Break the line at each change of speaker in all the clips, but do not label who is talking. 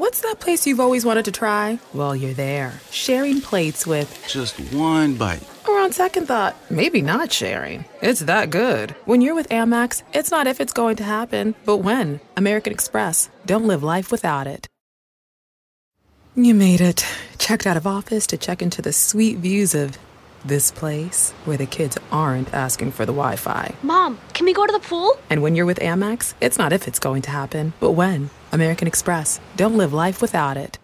What's that place you've always wanted to try? Well, you're there, sharing plates with.
Just one bite.
Or on second thought, maybe not sharing. It's that good. When you're with Amex, it's not if it's going to happen, but when. American Express. Don't live life without it. You made it. Checked out of office to check into the sweet views of this place where the kids aren't asking for the Wi Fi.
Mom, can we go to the pool?
And when you're with Amex, it's not if it's going to happen, but when. American Express. Don't live life without it.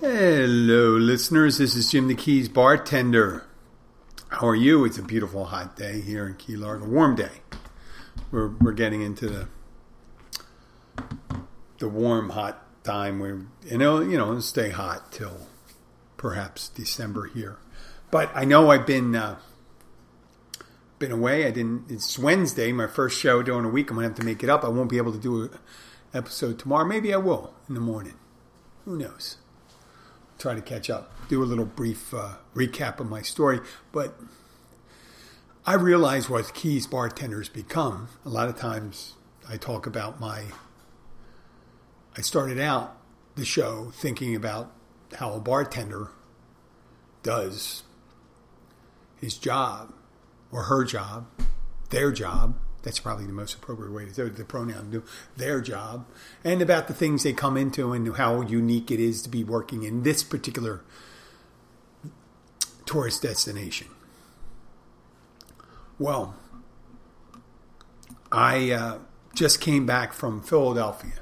Hello, listeners. This is Jim the Keys bartender. How are you? It's a beautiful hot day here in Key Largo. Warm day. We're, we're getting into the the warm, hot time where you know you know stay hot till perhaps December here. But I know I've been uh, been away. I didn't. It's Wednesday, my first show during the week. I'm gonna have to make it up. I won't be able to do an episode tomorrow. Maybe I will in the morning. Who knows? Try to catch up. Do a little brief uh, recap of my story, but. I realize what keys bartenders become. A lot of times I talk about my. I started out the show thinking about how a bartender does his job or her job, their job. That's probably the most appropriate way to do the pronoun do their job, and about the things they come into and how unique it is to be working in this particular tourist destination. Well, I uh, just came back from Philadelphia,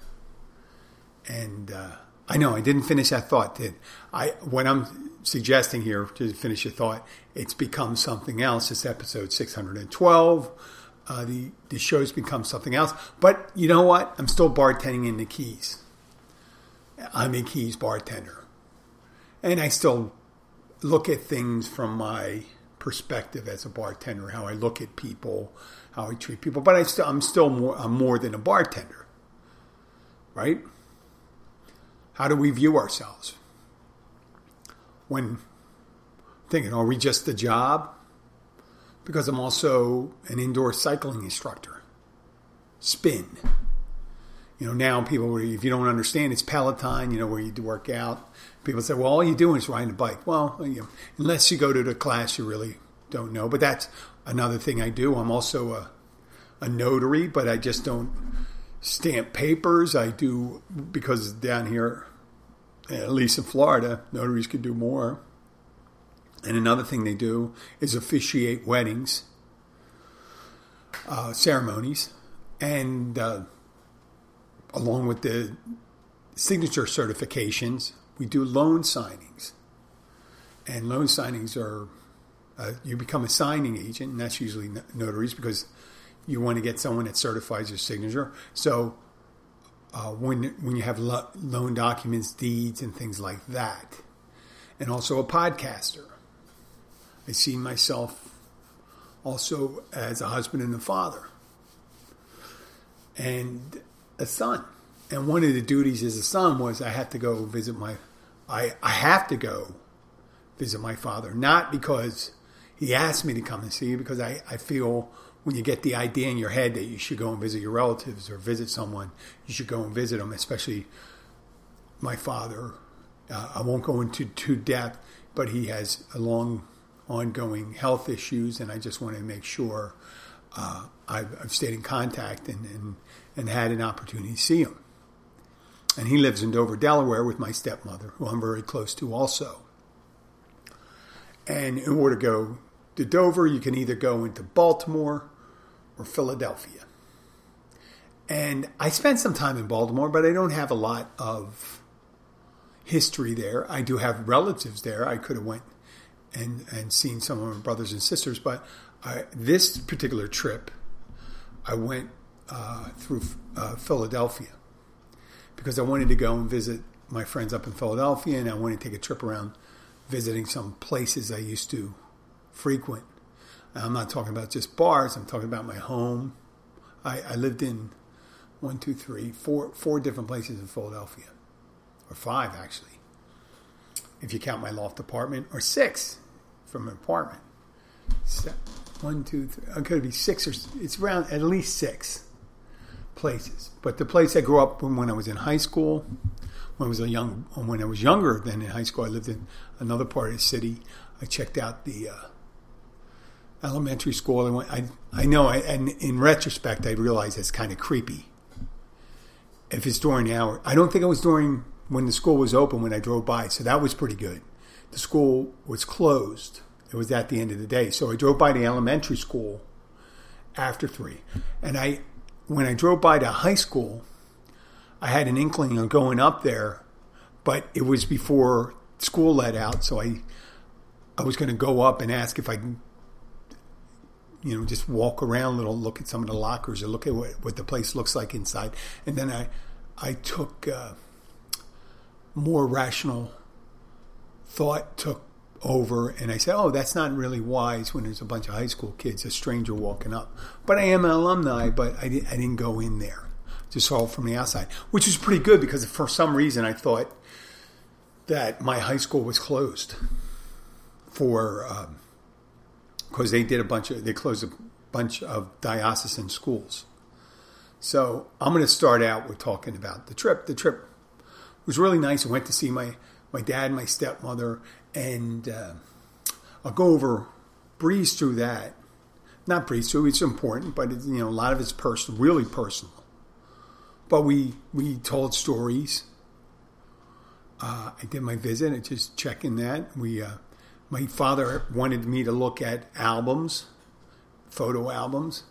and uh, I know I didn't finish that thought. Did I? What I'm suggesting here to finish your thought, it's become something else. It's episode 612. Uh, the the show's become something else. But you know what? I'm still bartending in the Keys. I'm a Keys bartender, and I still look at things from my perspective as a bartender, how I look at people, how I treat people. But I still, I'm still more, I'm more than a bartender, right? How do we view ourselves? When thinking, are we just a job? Because I'm also an indoor cycling instructor. Spin. You know, now people, if you don't understand, it's Peloton, you know, where you work out. People say, well, all you're doing is riding a bike. Well, you know, unless you go to the class, you really don't know. But that's another thing I do. I'm also a, a notary, but I just don't stamp papers. I do, because down here, at least in Florida, notaries could do more. And another thing they do is officiate weddings, uh, ceremonies, and uh, along with the signature certifications, we do loan signings. And loan signings are, uh, you become a signing agent, and that's usually notaries because you want to get someone that certifies your signature. So uh, when, when you have lo- loan documents, deeds, and things like that. And also a podcaster. I see myself also as a husband and a father. And a son. And one of the duties as a son was I have to go visit my I, I have to go visit my father. Not because he asked me to come and see you, because I, I feel when you get the idea in your head that you should go and visit your relatives or visit someone, you should go and visit them, especially my father. Uh, I won't go into too depth, but he has a long ongoing health issues, and I just want to make sure uh, I've, I've, stayed in contact and, and, and had an opportunity to see him. And he lives in Dover, Delaware with my stepmother, who I'm very close to also. And in order to go to Dover, you can either go into Baltimore or Philadelphia. And I spent some time in Baltimore, but I don't have a lot of history there. I do have relatives there. I could have went and and seen some of my brothers and sisters, but I, this particular trip, I went uh, through uh, Philadelphia because I wanted to go and visit my friends up in Philadelphia, and I wanted to take a trip around visiting some places I used to frequent. I'm not talking about just bars. I'm talking about my home. I, I lived in one, two, three, four, four different places in Philadelphia, or five actually, if you count my loft apartment, or six from an apartment. one, two, three. It could be six or it's around at least six places. But the place I grew up when I was in high school, when I was a young, when I was younger than in high school, I lived in another part of the city. I checked out the uh, elementary school. I went. I I know. I, and in retrospect, I realize it's kind of creepy. If it's during hour, I don't think it was during when the school was open when I drove by, so that was pretty good. The school was closed. It was at the end of the day, so I drove by the elementary school after three, and I when I drove by the high school, I had an inkling of going up there, but it was before school let out, so I I was going to go up and ask if I you know, just walk around a little, look at some of the lockers, or look at what, what the place looks like inside, and then I I took uh, more rational thought took over and I said, oh, that's not really wise when there's a bunch of high school kids, a stranger walking up. But I am an alumni, but I, I didn't go in there. Just saw from the outside, which was pretty good because for some reason I thought that my high school was closed for, because they did a bunch of, they closed a bunch of diocesan schools. So I'm going to start out with talking about the trip. The trip was really nice. I went to see my, my dad, my stepmother, and uh, I'll go over, breeze through that. Not breeze through; it's important, but it's, you know a lot of it's personal, really personal. But we we told stories. Uh, I did my visit and just checking that. We uh, my father wanted me to look at albums, photo albums,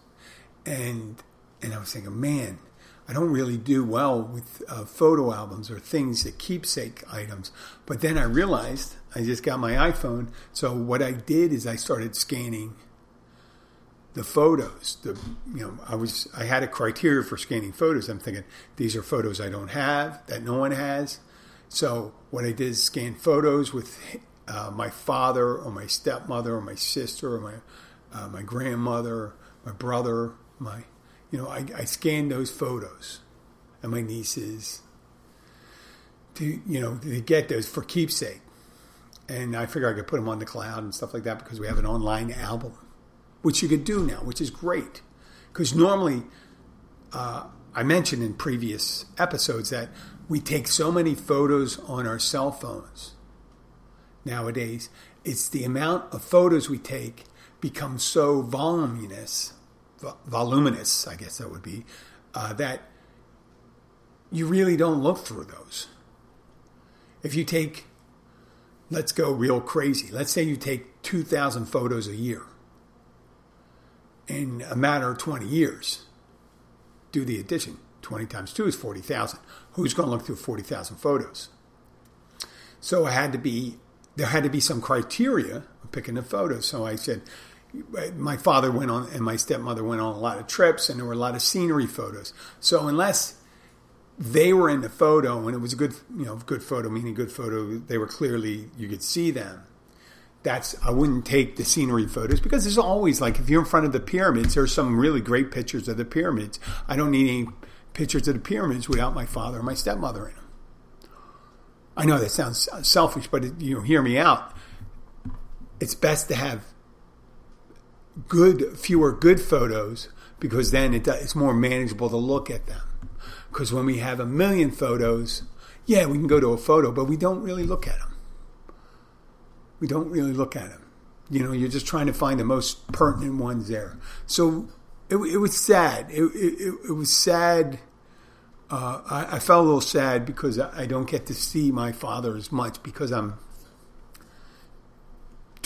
and and I was thinking, man, I don't really do well with uh, photo albums or things that keepsake items. But then I realized I just got my iPhone. So what I did is I started scanning the photos. The you know I was I had a criteria for scanning photos. I'm thinking these are photos I don't have that no one has. So what I did is scan photos with uh, my father or my stepmother or my sister or my uh, my grandmother, my brother, my you know, I, I scanned those photos and my nieces to, you know, to get those for keepsake. And I figure I could put them on the cloud and stuff like that because we have an online album, which you could do now, which is great. Because normally, uh, I mentioned in previous episodes that we take so many photos on our cell phones nowadays. It's the amount of photos we take becomes so voluminous voluminous, I guess that would be, uh, that you really don't look through those. If you take, let's go real crazy. Let's say you take 2,000 photos a year in a matter of 20 years. Do the addition. 20 times 2 is 40,000. Who's going to look through 40,000 photos? So I had to be, there had to be some criteria of picking the photos. So I said, my father went on and my stepmother went on a lot of trips and there were a lot of scenery photos. So unless they were in the photo and it was a good, you know, good photo, meaning good photo, they were clearly, you could see them. That's, I wouldn't take the scenery photos because there's always like, if you're in front of the pyramids, there's some really great pictures of the pyramids. I don't need any pictures of the pyramids without my father or my stepmother in them. I know that sounds selfish, but it, you know, hear me out. It's best to have good, fewer good photos because then it, it's more manageable to look at them. Because when we have a million photos, yeah, we can go to a photo, but we don't really look at them. We don't really look at them. You know, you're just trying to find the most pertinent ones there. So it, it was sad. It, it, it was sad. Uh, I, I, felt a little sad because I, I don't get to see my father as much because I'm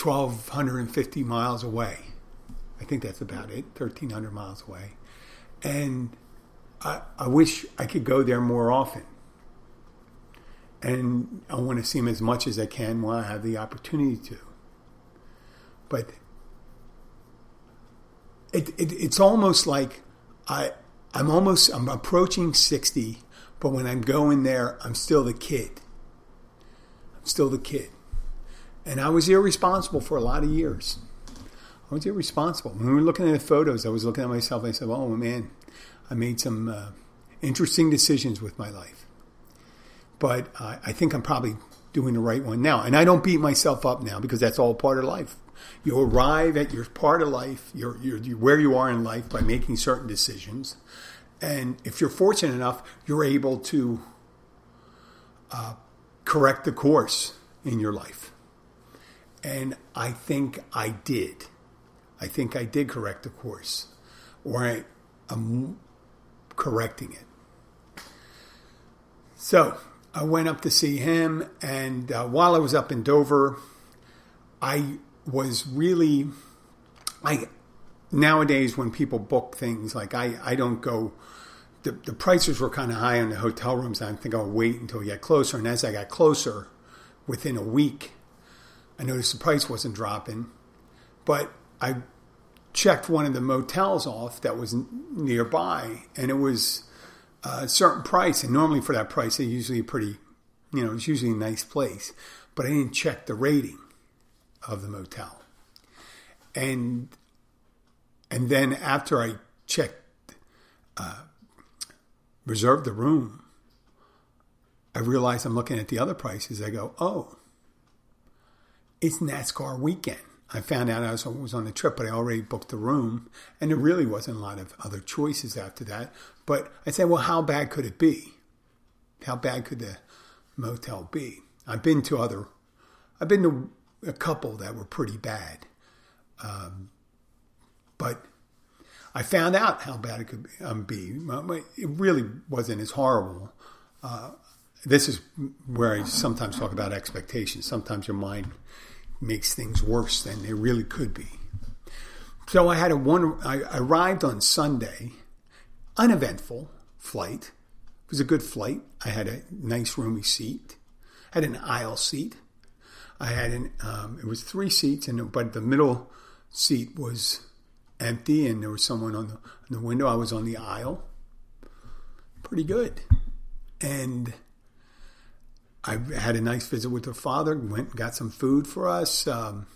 1,250 miles away. I think that's about it, 1,300 miles away. And I, I wish I could go there more often. And I want to see him as much as I can while I have the opportunity to. But it, it, it's almost like I, I'm almost, I'm approaching 60, but when I'm going there, I'm still the kid. I'm still the kid. And I was irresponsible for a lot of years. I was irresponsible. When we were looking at the photos, I was looking at myself and I said, oh man, I made some uh, interesting decisions with my life. But uh, I think I'm probably doing the right one now. And I don't beat myself up now because that's all part of life. You arrive at your part of life, your, your, where you are in life by making certain decisions. And if you're fortunate enough, you're able to uh, correct the course in your life. And I think I did. I think I did correct the course, or I, am correcting it. So I went up to see him, and uh, while I was up in Dover, I was really, I nowadays when people book things like I, I don't go. The, the prices were kind of high on the hotel rooms. I think I'll wait until we get closer. And as I got closer, within a week, I noticed the price wasn't dropping. But I checked one of the motels off that was nearby, and it was a certain price. And normally for that price, they usually pretty, you know, it's usually a nice place. But I didn't check the rating of the motel. And and then after I checked, uh, reserved the room, I realized I'm looking at the other prices. I go, oh, it's NASCAR weekend. I found out I was, on the trip, but I already booked the room, and there really wasn't a lot of other choices after that. But I said, well, how bad could it be? How bad could the motel be? I've been to other, I've been to a couple that were pretty bad, um, but I found out how bad it could be. Um. It really wasn't as horrible. Uh, this is where I sometimes talk about expectations. Sometimes your mind makes things worse than they really could be. So I had a one. I arrived on Sunday, uneventful flight. It was a good flight. I had a nice roomy seat. I had an aisle seat. I had an. Um, it was three seats, and but the middle seat was empty, and there was someone on the, on the window. I was on the aisle. Pretty good, and I had a nice visit with her father. Went and got some food for us. Um,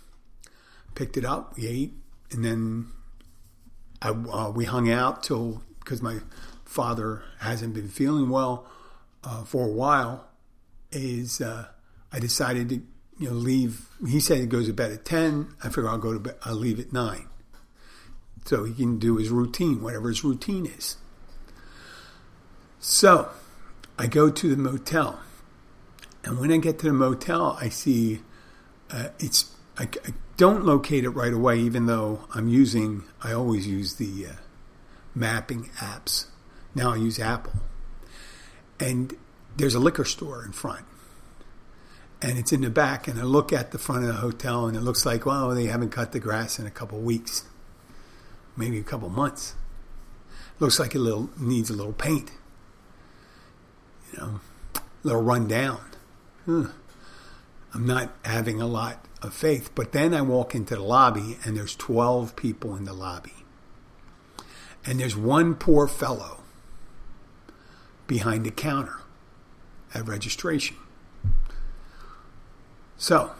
picked it up. We ate, and then I, uh, we hung out till because my father hasn't been feeling well uh, for a while. Is uh, I decided to you know leave. He said he goes to bed at ten. I figure I'll go to bed. I'll leave at nine, so he can do his routine, whatever his routine is. So I go to the motel and when I get to the motel, I see uh, it's I, I, don't locate it right away, even though I'm using. I always use the uh, mapping apps. Now I use Apple, and there's a liquor store in front, and it's in the back. And I look at the front of the hotel, and it looks like well, they haven't cut the grass in a couple weeks, maybe a couple months. Looks like it little needs a little paint, you know, a little run down huh, I'm not having a lot of faith. But then I walk into the lobby and there's 12 people in the lobby. And there's one poor fellow behind the counter at registration. So,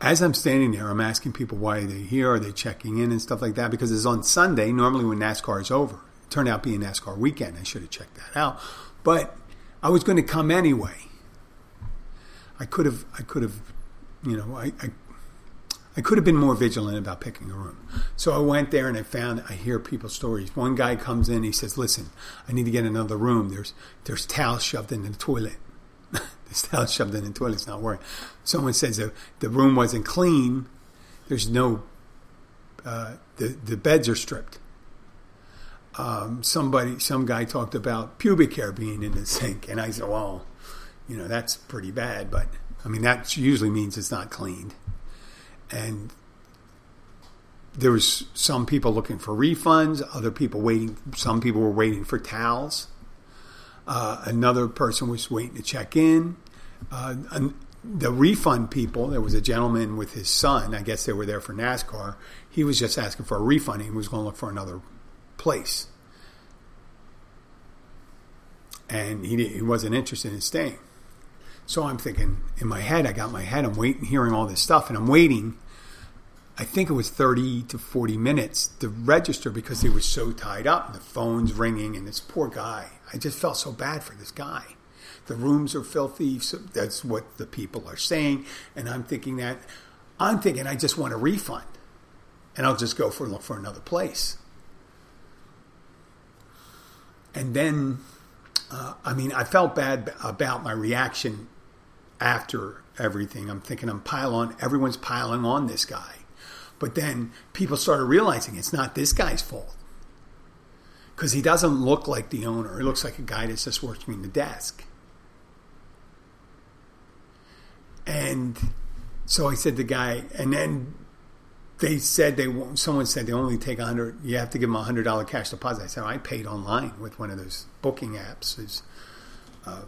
as I'm standing there, I'm asking people why are they here? Are they checking in and stuff like that? Because it's on Sunday, normally when NASCAR is over. It turned out being NASCAR weekend. I should have checked that out. But I was going to come anyway. I could have, I could have, you know, I, I, I could have been more vigilant about picking a room. So I went there and I found, I hear people's stories. One guy comes in, he says, listen, I need to get another room. There's, there's towels shoved in the toilet. Towels shoved in the toilet. It's not working. Someone says the, the room wasn't clean. There's no, uh, the, the beds are stripped. Um, somebody, some guy talked about pubic hair being in the sink. And I said, well, you know, that's pretty bad. But I mean, that usually means it's not cleaned. And there was some people looking for refunds, other people waiting. Some people were waiting for towels. Uh, another person was waiting to check in. Uh, the refund people, there was a gentleman with his son. I guess they were there for NASCAR. He was just asking for a refund. He was going to look for another place, and he, he wasn't interested in staying. So I'm thinking in my head, I got my head, I'm waiting, hearing all this stuff, and I'm waiting. I think it was 30 to 40 minutes to register because they were so tied up. And the phone's ringing, and this poor guy. I just felt so bad for this guy. The rooms are filthy. So that's what the people are saying. And I'm thinking that I'm thinking I just want a refund, and I'll just go for look for another place. And then, uh, I mean, I felt bad about my reaction after everything. I'm thinking I'm piling, on everyone's piling on this guy. But then people started realizing it's not this guy's fault because he doesn't look like the owner. He looks like a guy that's just working in the desk. And so I said to the guy, and then they said they someone said they only take a hundred. You have to give them a hundred dollar cash deposit. I said I paid online with one of those booking apps is, uh,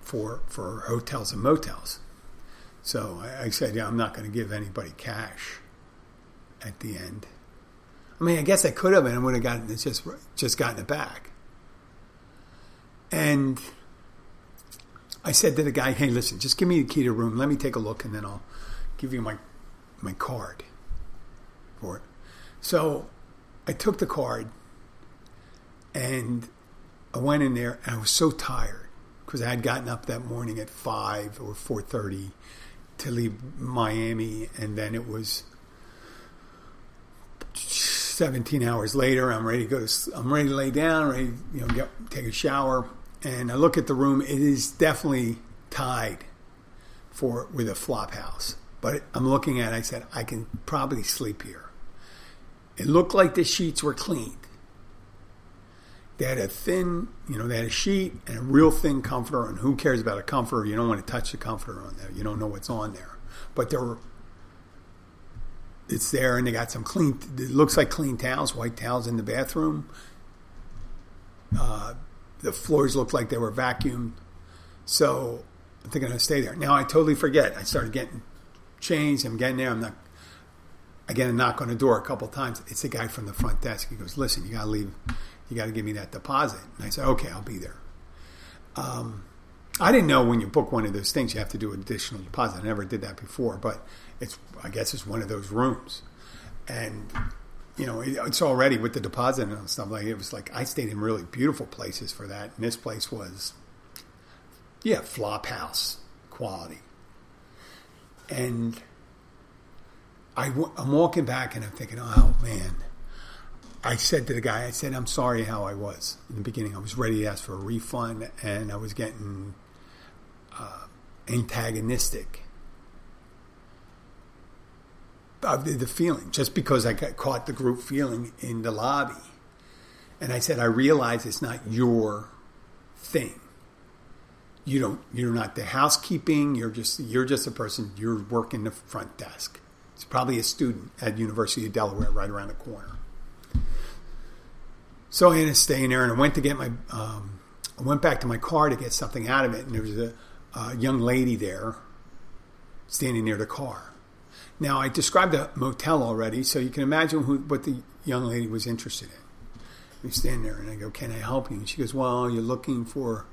for for hotels and motels. So I, I said, yeah, I'm not going to give anybody cash at the end. I mean, I guess I could have, and I would have gotten just just gotten it back. And I said to the guy, "Hey, listen, just give me the key to the room. Let me take a look, and then I'll give you my my card for it." So I took the card, and I went in there, and I was so tired because I had gotten up that morning at five or four thirty to leave Miami, and then it was 17 hours later, I'm ready to go to, I'm ready to lay down, ready, you know, get, take a shower. And I look at the room. It is definitely tied for with a flop house. But I'm looking at it, I said, I can probably sleep here. It looked like the sheets were cleaned. They had a thin, you know, they had a sheet and a real thin comforter. And who cares about a comforter? You don't want to touch the comforter on there. You don't know what's on there. But there were it's there, and they got some clean. It looks like clean towels, white towels in the bathroom. Uh, the floors looked like they were vacuumed, so I think I'm gonna stay there. Now I totally forget. I started getting changed. I'm getting there. I'm not. I get a knock on the door a couple times. It's the guy from the front desk. He goes, "Listen, you gotta leave. You gotta give me that deposit." And I said, "Okay, I'll be there." Um, I didn't know when you book one of those things you have to do an additional deposit. I never did that before, but it's I guess it's one of those rooms, and you know it's already with the deposit and stuff like it was like I stayed in really beautiful places for that, and this place was yeah flop house quality, and I I'm walking back and I'm thinking oh man. I said to the guy, I said, I'm sorry how I was in the beginning. I was ready to ask for a refund and I was getting uh, antagonistic of the, feeling just because I got caught the group feeling in the lobby. And I said, I realize it's not your thing. You don't. You're not the housekeeping. You're just. You're just a person. You're working the front desk. It's probably a student at University of Delaware, right around the corner. So I ended up staying there, and I went to get my. Um, I went back to my car to get something out of it, and there was a, a young lady there, standing near the car. Now, I described the motel already, so you can imagine who, what the young lady was interested in. We stand there and I go, Can I help you? And she goes, Well, you're looking for.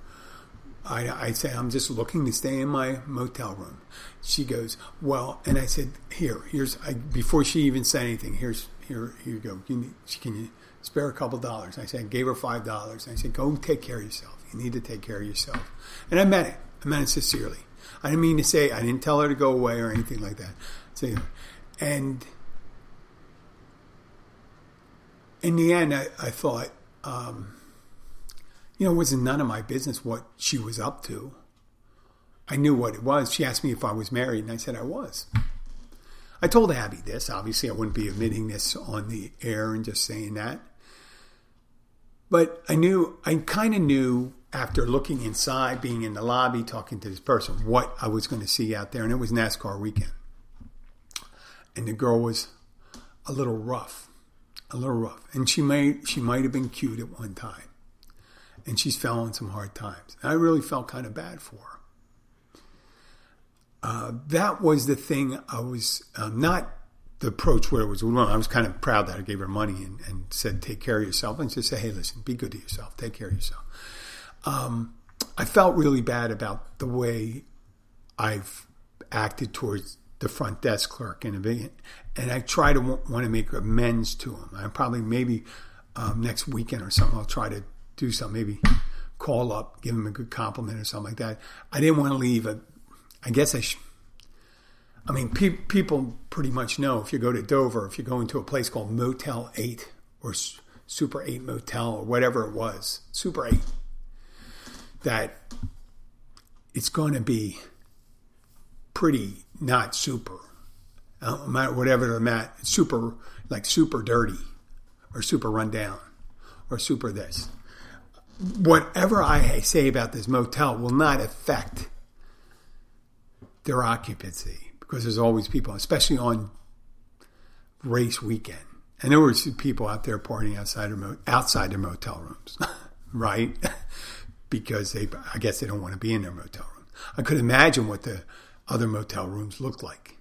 I, I say, I'm just looking to stay in my motel room. She goes, Well, and I said, Here, here's, I, before she even said anything, here's, here, here you go. You need, can you spare a couple dollars? I said, I gave her $5. I said, Go take care of yourself. You need to take care of yourself. And I meant it. I meant it sincerely. I didn't mean to say, I didn't tell her to go away or anything like that. See, and in the end, I, I thought, um, you know, it was none of my business what she was up to. I knew what it was. She asked me if I was married, and I said I was. I told Abby this. Obviously, I wouldn't be admitting this on the air and just saying that. But I knew, I kind of knew after looking inside, being in the lobby, talking to this person, what I was going to see out there. And it was NASCAR weekend and the girl was a little rough, a little rough, and she may she might have been cute at one time, and she's fell on some hard times. And I really felt kind of bad for her. Uh, that was the thing I was um, not the approach where it was wrong. I was kind of proud that I gave her money and, and, said, "Take care of yourself," and just say, "Hey, listen, be good to yourself. Take care of yourself." Um, I felt really bad about the way I've acted towards the front desk clerk in a and I try to want to make amends to him. I probably maybe um, next weekend or something I'll try to do something. Maybe call up, give him a good compliment or something like that. I didn't want to leave a. I guess I. Sh- I mean, pe- people pretty much know if you go to Dover, if you go into a place called Motel 8 or Super 8 Motel or whatever it was, Super 8, that it's going to be pretty not super. Uh, matter whatever the mat, super, like super dirty or super run down or super this. Whatever I say about this motel will not affect their occupancy because there's always people, especially on race weekend. And there were people out there partying outside of outside their motel rooms, right? because they, I guess, they don't want to be in their motel room. I could imagine what the other motel rooms looked like.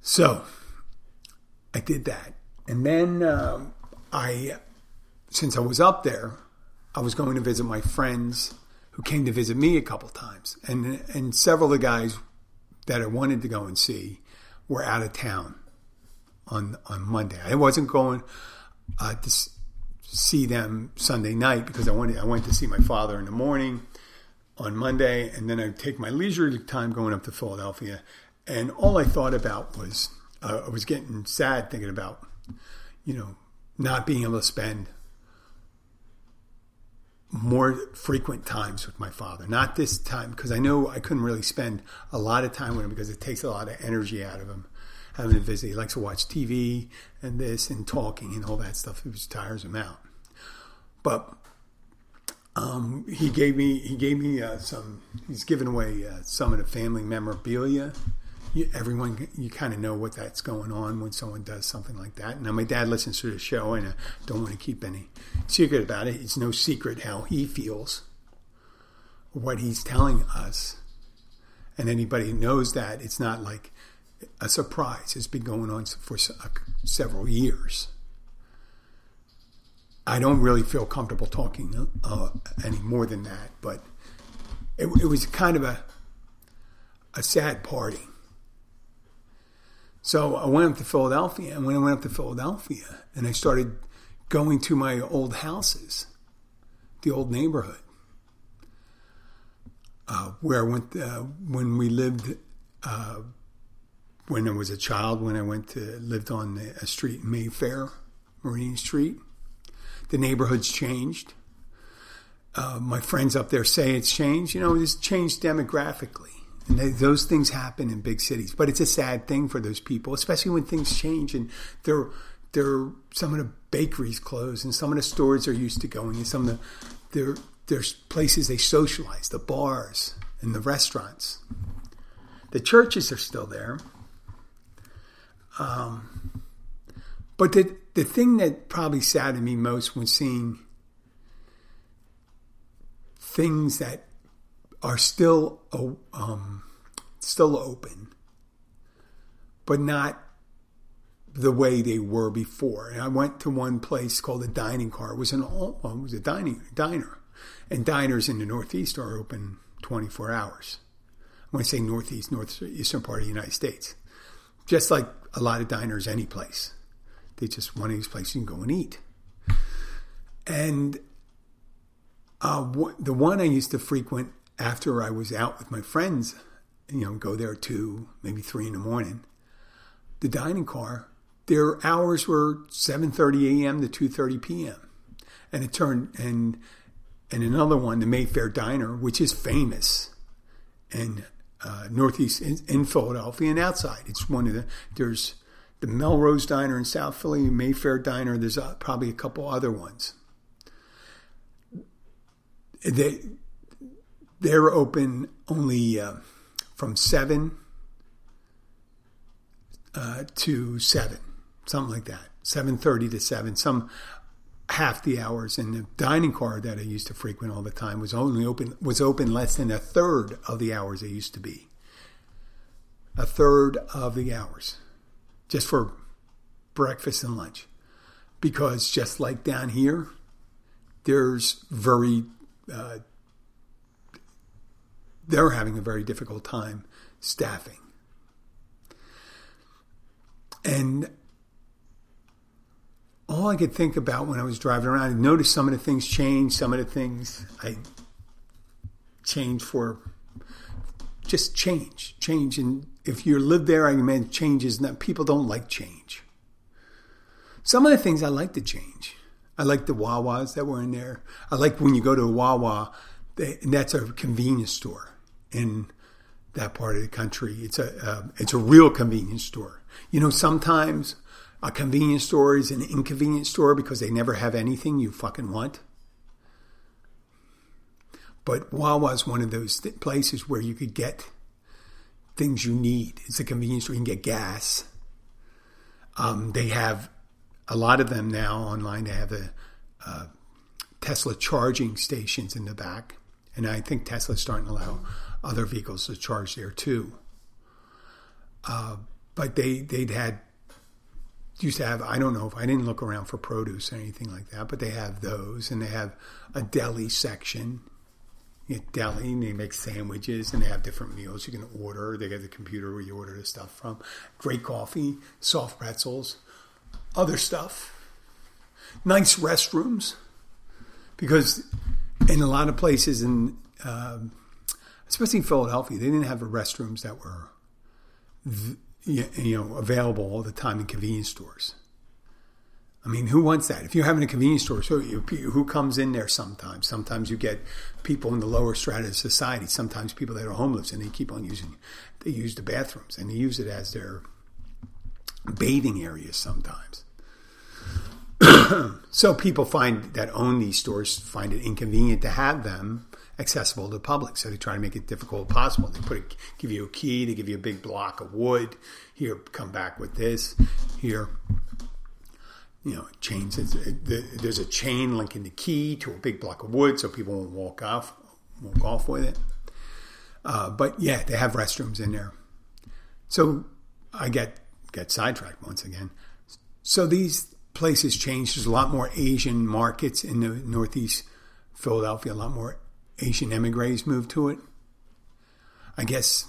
So I did that, and then um, I, since I was up there, I was going to visit my friends who came to visit me a couple times, and and several of the guys that I wanted to go and see were out of town on on Monday. I wasn't going uh, to see them Sunday night because I wanted I went to see my father in the morning on Monday, and then I'd take my leisurely time going up to Philadelphia. And all I thought about was uh, I was getting sad thinking about you know not being able to spend more frequent times with my father. Not this time, because I know I couldn't really spend a lot of time with him because it takes a lot of energy out of him having to visit. He likes to watch TV and this and talking and all that stuff. It just tires him out. But um, he gave me he gave me uh, some. He's given away uh, some of the family memorabilia you, everyone you kind of know what that's going on when someone does something like that. Now my dad listens to the show, and I don't want to keep any secret about it. It's no secret how he feels, what he's telling us, and anybody knows that it's not like a surprise. It's been going on for several years. I don't really feel comfortable talking uh, any more than that, but it, it was kind of a a sad party so I went up to Philadelphia, and when I went up to Philadelphia, and I started going to my old houses, the old neighborhood, uh, where I went uh, when we lived. Uh, when I was a child, when I went to lived on a street Mayfair, Marine Street, the neighborhood's changed. Uh, my friends up there say it's changed. You know, it's changed demographically. And they, those things happen in big cities, but it's a sad thing for those people, especially when things change and they're they're some of the bakeries close and some of the stores are used to going and some of the there's places they socialize, the bars and the restaurants. The churches are still there. Um, but the the thing that probably saddened me most when seeing things that are still um, still open, but not the way they were before. And I went to one place called a dining car. It was an it was a dining diner, and diners in the Northeast are open 24 hours. When I say Northeast, northeastern part of the United States, just like a lot of diners, any place, they just one of these places you can go and eat. And uh, the one I used to frequent after I was out with my friends, you know, go there two, maybe three in the morning, the dining car, their hours were 7:30 a.m. to 2:30 p.m. And it turned and and another one, the Mayfair Diner, which is famous in uh, Northeast in, in, Philadelphia and outside. It's one of the there's the Melrose Diner in South Philly, Mayfair Diner. There's uh, probably a couple other ones. They they're open only uh, from 7 uh, to 7, something like that. 7.30 to 7, some half the hours. And the dining car that I used to frequent all the time was only open, was open less than a third of the hours it used to be. A third of the hours. Just for breakfast and lunch. Because just like down here, there's very uh, they're having a very difficult time staffing. And all I could think about when I was driving around, I noticed some of the things changed, some of the things I changed for just change, change. And if you live there, I imagine change is not, people don't like change. Some of the things I like to change. I like the Wawas that were in there. I like when you go to a Wawa, and that's a convenience store in that part of the country. It's a uh, it's a real convenience store. You know, sometimes a convenience store is an inconvenience store because they never have anything you fucking want. But Wawa is one of those th- places where you could get things you need. It's a convenience store. You can get gas. Um, they have a lot of them now online. They have the uh, Tesla charging stations in the back, and I think Tesla's starting to allow other vehicles to charge there too. Uh, but they they'd had used to have I don't know if I didn't look around for produce or anything like that, but they have those, and they have a deli section. Deli, and they make sandwiches, and they have different meals you can order. They got the computer where you order the stuff from. Great coffee, soft pretzels other stuff. Nice restrooms, because in a lot of places, in um, especially in Philadelphia, they didn't have the restrooms that were you know available all the time in convenience stores. I mean, who wants that? If you're having a convenience store, so you, who comes in there sometimes? Sometimes you get people in the lower strata of society. Sometimes people that are homeless and they keep on using, they use the bathrooms and they use it as their bathing areas sometimes. so people find that own these stores find it inconvenient to have them accessible to the public. So they try to make it difficult as possible. They put a, give you a key, they give you a big block of wood. Here, come back with this. Here, you know, chains. There's a chain linking the key to a big block of wood, so people won't walk off, walk off with it. Uh, but yeah, they have restrooms in there. So I get get sidetracked once again. So these places changed. There's a lot more Asian markets in the Northeast Philadelphia. A lot more Asian emigres moved to it. I guess,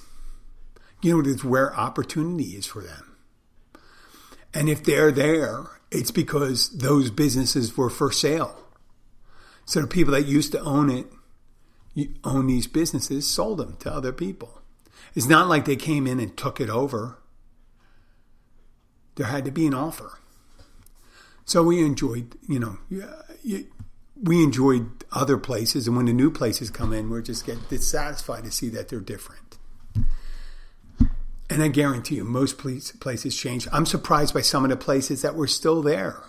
you know, it's where opportunity is for them. And if they're there, it's because those businesses were for sale. So the people that used to own it, own these businesses, sold them to other people. It's not like they came in and took it over there had to be an offer. So we enjoyed, you know, we enjoyed other places, and when the new places come in, we're just get dissatisfied to see that they're different. And I guarantee you, most places change. I'm surprised by some of the places that were still there.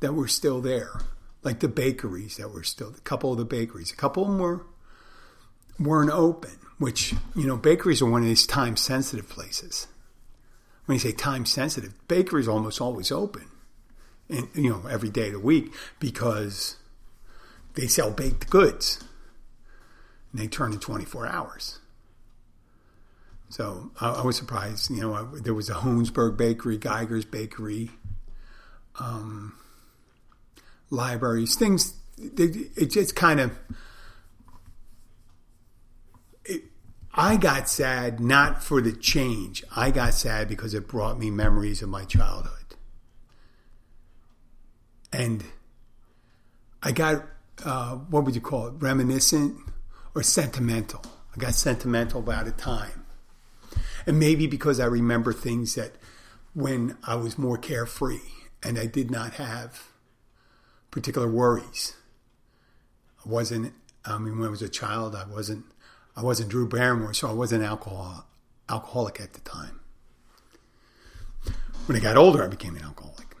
That were still there, like the bakeries that were still. A couple of the bakeries, a couple of them were weren't open. Which you know, bakeries are one of these time sensitive places when you say time sensitive, bakeries is almost always open, and you know every day of the week because they sell baked goods and they turn in 24 hours. So I, I was surprised. You know, I, there was a Hoensberg Bakery, Geiger's Bakery, um, libraries, things. It, it just kind of I got sad not for the change. I got sad because it brought me memories of my childhood. And I got, uh, what would you call it, reminiscent or sentimental. I got sentimental about a time. And maybe because I remember things that when I was more carefree and I did not have particular worries. I wasn't, I mean, when I was a child, I wasn't I wasn't Drew Barrymore, so I wasn't alcohol alcoholic at the time. When I got older, I became an alcoholic.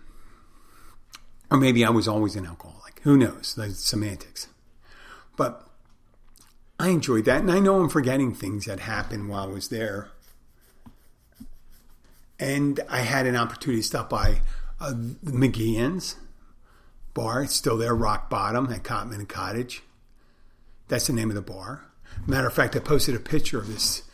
Or maybe I was always an alcoholic. Who knows? There's semantics. But I enjoyed that, and I know I'm forgetting things that happened while I was there. And I had an opportunity to stop by uh, McGeehan's bar. It's still there, Rock Bottom at Cotman Cottage. That's the name of the bar. Matter of fact, I posted a picture of this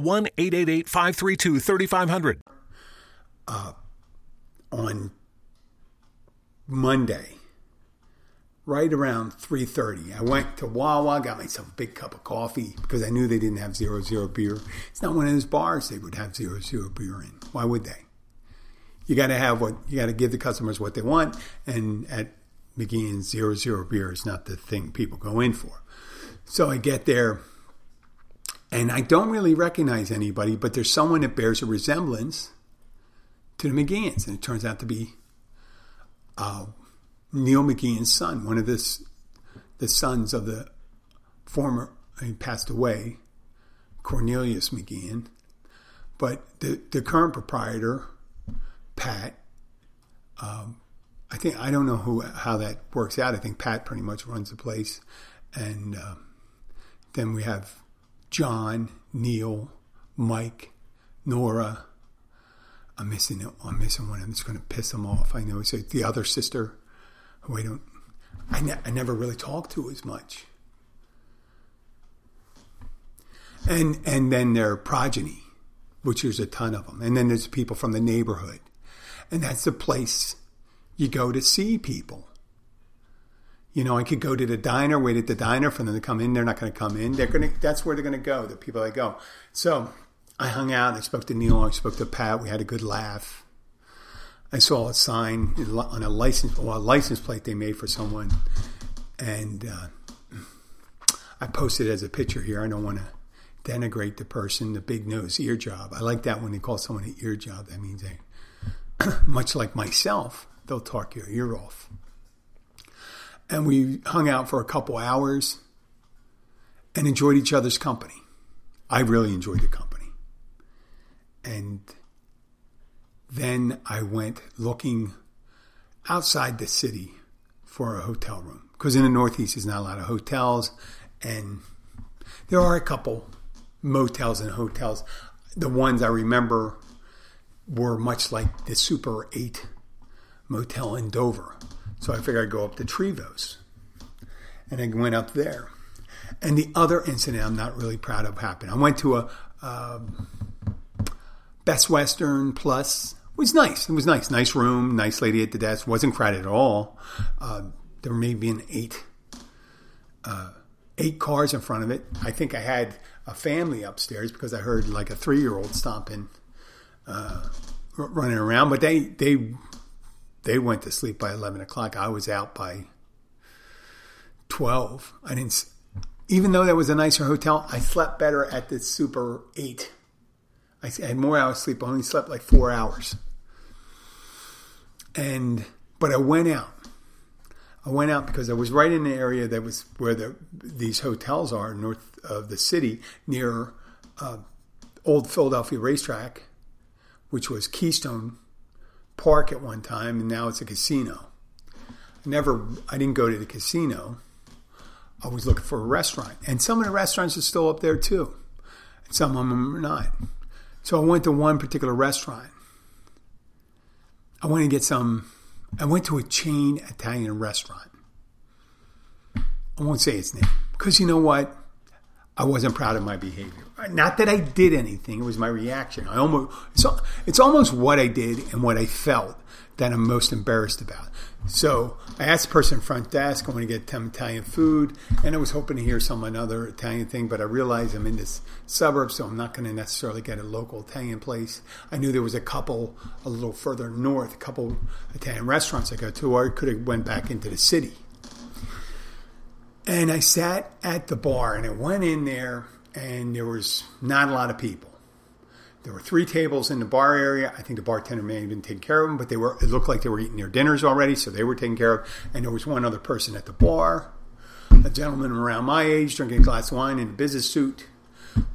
1-888-532-3500.
Uh, on Monday, right around 3.30, I went to Wawa, got myself a big cup of coffee because I knew they didn't have zero zero beer. It's not one of those bars they would have zero zero beer in. Why would they? You got to have what you got to give the customers what they want, and at McGeehan's zero zero beer is not the thing people go in for. So I get there, and I don't really recognize anybody, but there's someone that bears a resemblance to the McGeehans, and it turns out to be uh, Neil McGeehan's son, one of the the sons of the former, he passed away, Cornelius McGeehan. But the, the current proprietor, Pat, um, I think I don't know who how that works out. I think Pat pretty much runs the place, and uh, then we have John, Neil, Mike, Nora. I'm missing I'm missing one. I'm just going to piss them off. I know. So the other sister, who I don't, I, ne- I never really talked to as much. And and then their progeny, which there's a ton of them. And then there's people from the neighborhood, and that's the place you go to see people. You know, I could go to the diner, wait at the diner for them to come in. They're not going to come in. They're going to. That's where they're going to go. The people that go. So I hung out. I spoke to Neil. I spoke to Pat. We had a good laugh. I saw a sign on a license, well, a license plate they made for someone, and uh, I posted it as a picture here. I don't want to denigrate the person, the big nose ear job. I like that when they call someone an ear job. That means they, much like myself, they'll talk your ear off. And we hung out for a couple hours and enjoyed each other's company. I really enjoyed the company. And then I went looking outside the city for a hotel room because in the Northeast there's not a lot of hotels, and there are a couple motels and hotels. The ones I remember were much like the Super 8 motel in Dover. So I figured I'd go up to Trevose. And I went up there. And the other incident I'm not really proud of happened. I went to a, um, Best Western Plus. It was nice. It was nice. Nice room, nice lady at the desk. Wasn't crowded at all. Uh, there may be an eight, uh, eight cars in front of it. I think I had a family upstairs because I heard like a three year old stomping, uh, running around. But they they they went to sleep by eleven o'clock. I was out by twelve. I didn't. Even though that was a nicer hotel, I slept better at the Super Eight I had more hours sleep. I only slept like four hours. And but I went out. I went out because I was right in the area that was where the, these hotels are north of the city, near uh, old Philadelphia racetrack, which was Keystone Park at one time, and now it's a casino. I never, I didn't go to the casino. I was looking for a restaurant, and some of the restaurants are still up there too, and some of them are not. So I went to one particular restaurant. I went to get some, I went to a chain Italian restaurant. I won't say its name because you know what? I wasn't proud of my behavior. Not that I did anything; it was my reaction. I almost it's, it's almost what I did and what I felt that I'm most embarrassed about. So I asked the person front desk, I want to get some Italian food, and I was hoping to hear some another Italian thing, but I realized I'm in this suburb, so I'm not going to necessarily get a local Italian place. I knew there was a couple a little further north, a couple Italian restaurants I go to, or I could have went back into the city. And I sat at the bar, and I went in there, and there was not a lot of people. There were three tables in the bar area. I think the bartender may have been taking care of them, but they were. It looked like they were eating their dinners already, so they were taken care of. And there was one other person at the bar, a gentleman around my age, drinking a glass of wine in a business suit,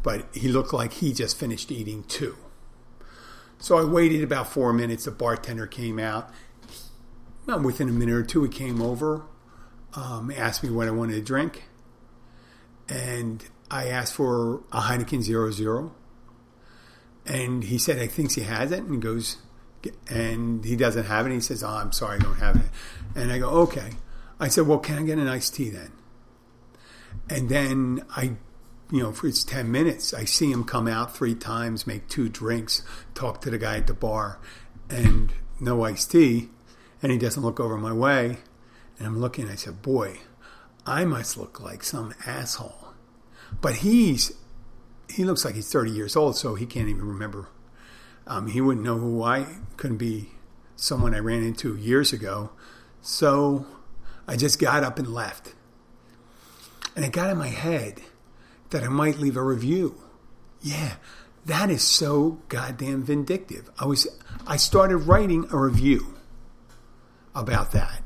but he looked like he just finished eating too. So I waited about four minutes. The bartender came out. Well, within a minute or two, he came over, um, asked me what I wanted to drink, and I asked for a Heineken Zero Zero and he said, I thinks he has it. And he goes, and he doesn't have it. And he says, Oh, I'm sorry, I don't have it. And I go, Okay. I said, Well, can I get an iced tea then? And then I, you know, for it's 10 minutes, I see him come out three times, make two drinks, talk to the guy at the bar, and no iced tea. And he doesn't look over my way. And I'm looking, I said, Boy, I must look like some asshole. But he's he looks like he's 30 years old, so he can't even remember. Um, he wouldn't know who I couldn't be someone I ran into years ago. So I just got up and left. And it got in my head that I might leave a review. Yeah, that is so goddamn vindictive. I was I started writing a review about that.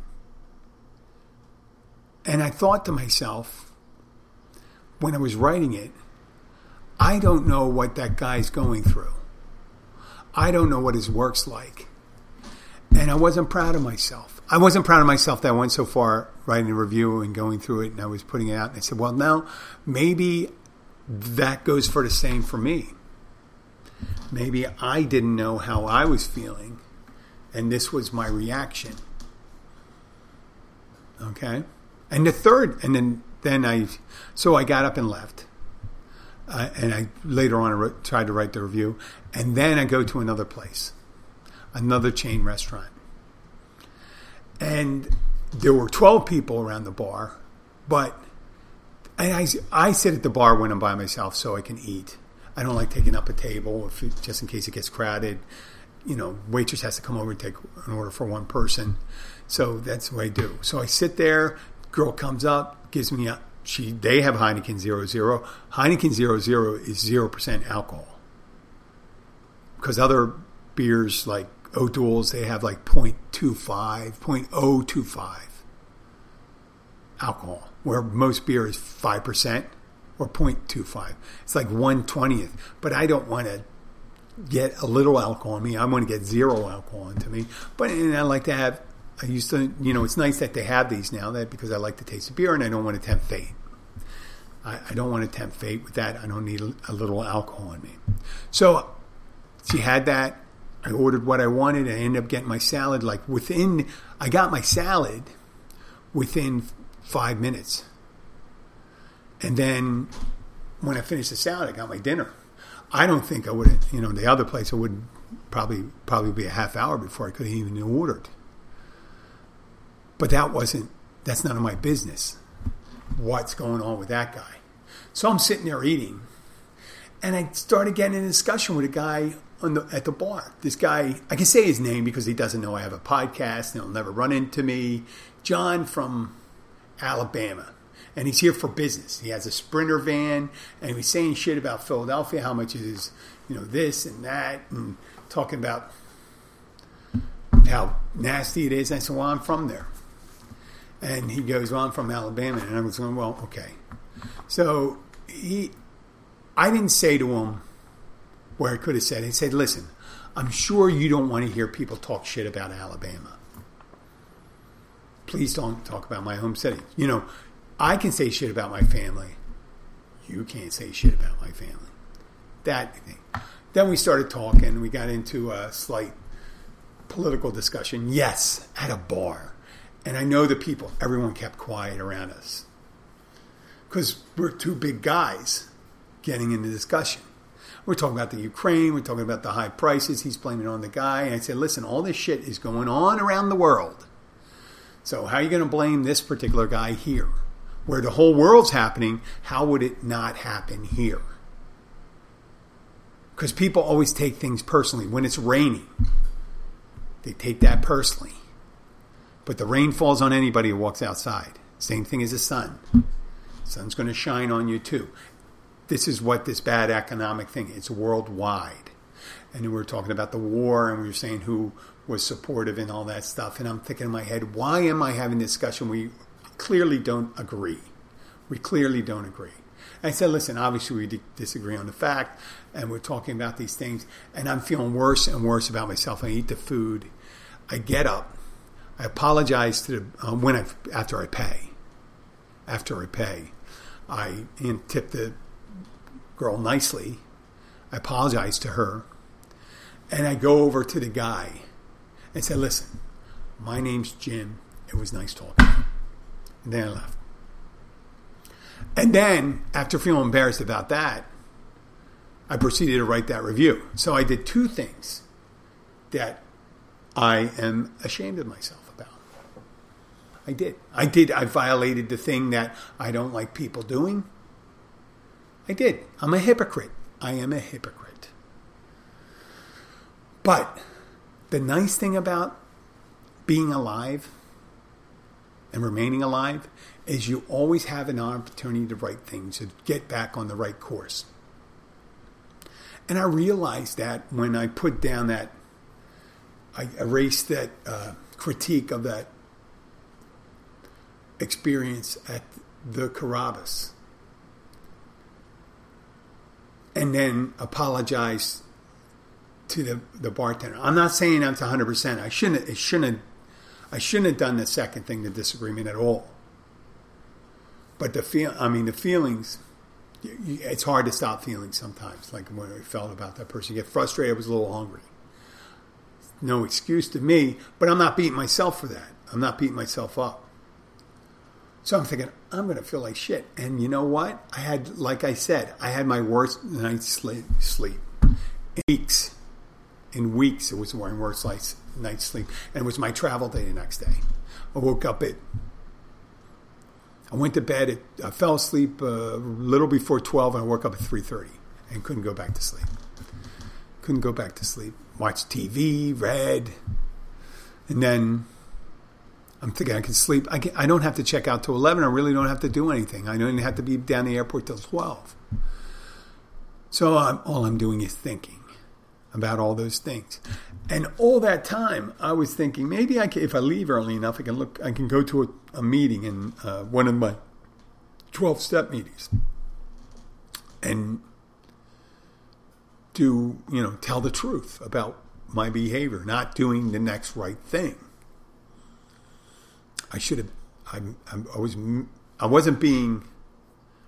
And I thought to myself when I was writing it, I don't know what that guy's going through. I don't know what his work's like. And I wasn't proud of myself. I wasn't proud of myself that I went so far writing a review and going through it and I was putting it out. And I said, well, now maybe that goes for the same for me. Maybe I didn't know how I was feeling and this was my reaction. Okay? And the third, and then, then I, so I got up and left uh, and I later on I tried to write the review, and then I go to another place, another chain restaurant, and there were twelve people around the bar, but I, I sit at the bar when I'm by myself so I can eat. I don't like taking up a table if just in case it gets crowded. You know, waitress has to come over and take an order for one person, so that's what I do. So I sit there. Girl comes up, gives me a she they have Heineken 00. Heineken 00 is 0% alcohol. Because other beers like O'Doul's, they have like 0.25, 0.025 alcohol, where most beer is 5% or 0.25. It's like 120th. But I don't want to get a little alcohol in me. I want to get zero alcohol into me. But and I like to have I used to, you know, it's nice that they have these now that because I like the taste of beer and I don't want to tempt fate. I, I don't want to tempt fate with that. I don't need a, little alcohol in me. So she had that. I ordered what I wanted. I ended up getting my salad like within, I got my salad within five minutes. And then when I finished the salad, I got my dinner. I don't think I would you know, the other place I would probably probably be a half hour before I could even ordered. But that wasn't, that's none of my business. What's going on with that guy? So I'm sitting there eating, and I started getting in a discussion with a guy the, at the bar. This guy, I can say his name because he doesn't know I have a podcast and he'll never run into me. John from Alabama. And he's here for business. He has a sprinter van and he's saying shit about Philadelphia, how much is, you know, this and that, and talking about how nasty it is. And I said, Well, I'm from there. And he goes, Well, I'm from Alabama. And I was going, Well, okay. So he, I didn't say to him where I could have said, he said, Listen, I'm sure you don't want to hear people talk shit about Alabama. Please don't talk about my home city. You know, I can say shit about my family. You can't say shit about my family. That thing. Then we started talking. We got into a slight political discussion. Yes, at a bar. And I know the people, everyone kept quiet around us. Because we're two big guys. getting into discussion. We're talking about the Ukraine. We're talking about the high prices. He's blaming on the guy. And I said, listen, all this shit is going on around the world. So how are you going to blame this particular guy here? Where the whole world's happening, how would it not happen here? Because people always take things personally. When it's raining, they take that personally. But the rain falls on anybody who walks outside. Same thing as the sun. Sun's going to shine on you too. This is what this bad economic thing. It's worldwide. And we were talking about the war, and we were saying who was supportive and all that stuff. And I'm thinking in my head, why am I having this discussion? We clearly don't agree. We clearly don't agree. I said, listen, obviously we disagree on the fact, and we're talking about these things, and I'm feeling worse and worse about myself. I eat the food. I get up. I apologize to the, um, when I, after I pay. After I pay, I tip the girl nicely. I apologize to her. And I go over to the guy and say, listen, my name's Jim. It was nice talking. And then I left. And then, after feeling embarrassed about that, I proceeded to write that review. So I did two things that I am ashamed of myself. I did. I did. I violated the thing that I don't like people doing. I did. I'm a hypocrite. I am a hypocrite. But the nice thing about being alive and remaining alive is you always have an opportunity to write things, to get back on the right course. And I realized that when I put down that, I erased that uh, critique of that experience at the Carrabba's and then apologize to the, the bartender. I'm not saying that's 100%. I shouldn't, it shouldn't, I shouldn't have done the second thing, the disagreement at all. But the feel, I mean, the feelings, it's hard to stop feeling sometimes. Like when I felt about that person, you get frustrated. I was a little hungry. No excuse to me, but I'm not beating myself for that. I'm not beating myself up. So I'm thinking, I'm going to feel like shit. And you know what? I had, like I said, I had my worst night's sleep. In weeks. In weeks, it was my worst night's sleep. And it was my travel day the next day. I woke up at, I went to bed at, I fell asleep a little before 12 and I woke up at 3.30 and couldn't go back to sleep. Couldn't go back to sleep. Watched TV, read, and then I'm thinking I can sleep. I, can, I don't have to check out till 11. I really don't have to do anything. I don't even have to be down the airport till 12. So I'm, all I'm doing is thinking about all those things. And all that time, I was thinking maybe I can, if I leave early enough, I can look. I can go to a, a meeting in uh, one of my 12 step meetings and do you know tell the truth about my behavior, not doing the next right thing. I should have. I'm, I was. I wasn't being.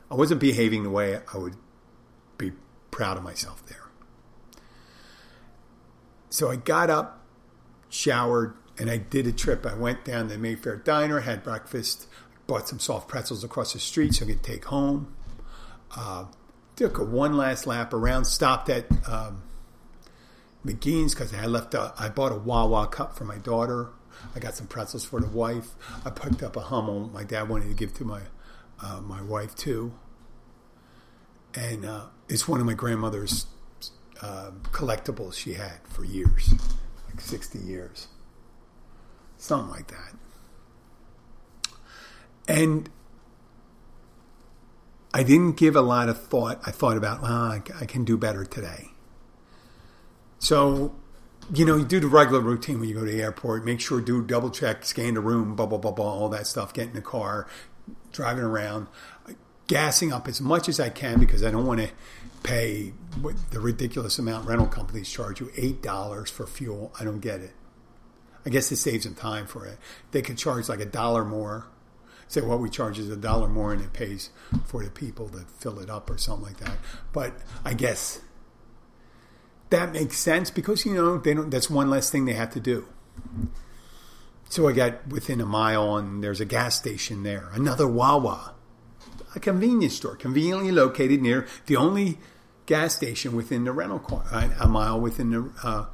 I wasn't behaving the way I would be proud of myself there. So I got up, showered, and I did a trip. I went down to the Mayfair Diner, had breakfast, bought some soft pretzels across the street so I could take home. Uh, took a one last lap around, stopped at um, McGeehan's because I left. A, I bought a Wawa cup for my daughter I got some pretzels for the wife. I picked up a Hummel. My dad wanted to give to my uh, my wife too, and uh, it's one of my grandmother's uh, collectibles she had for years, like sixty years, something like that. And I didn't give a lot of thought. I thought about, I, I can do better today. So you know, you do the regular routine when you go to the airport. Make sure do double check, scan the room, blah blah blah blah, all that stuff. Get in the car, driving around, gassing up as much as I can because I don't want to pay the ridiculous amount rental companies charge you eight dollars for fuel. I don't get it. I guess it saves them time for it. They could charge like a dollar more. Say what we charge is a dollar more, and it pays for the people that fill it up or something like that. But I guess that makes sense because you know they don't. That's one less thing they have to do. So I got within a mile, and there's a gas station there. Another Wawa. a convenience store, conveniently located near the only gas station within the rental car, a mile within the uh,